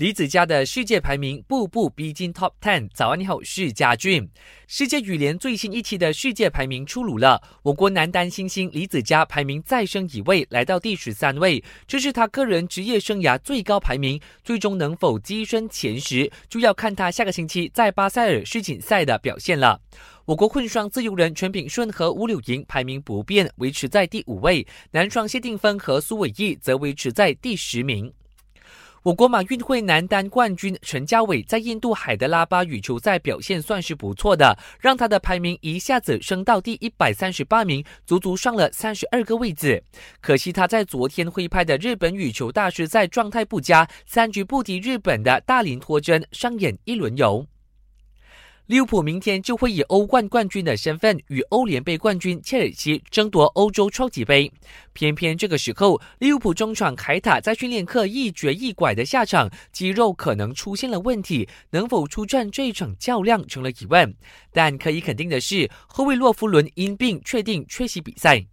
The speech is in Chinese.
李子嘉的世界排名步步逼近 Top Ten。早安，你好，是嘉俊。世界羽联最新一期的世界排名出炉了，我国男单新星李子嘉排名再升一位，来到第十三位，这是他个人职业生涯最高排名。最终能否跻身前十，就要看他下个星期在巴塞尔世锦赛的表现了。我国混双自由人全品顺和吴柳莹排名不变，维持在第五位；男双谢定峰和苏伟毅则维持在第十名。我国马运会男单冠军陈家伟在印度海德拉巴羽球赛表现算是不错的，让他的排名一下子升到第一百三十八名，足足上了三十二个位置。可惜他在昨天挥拍的日本羽球大师赛状态不佳，三局不敌日本的大林托真，上演一轮游。利物浦明天就会以欧冠冠军的身份与欧联杯冠军切尔西争夺欧洲超级杯。偏偏这个时候，利物浦中场凯塔在训练课一瘸一拐的下场，肌肉可能出现了问题，能否出战这一场较量成了疑问。但可以肯定的是，后卫洛夫伦因病确定缺席比赛。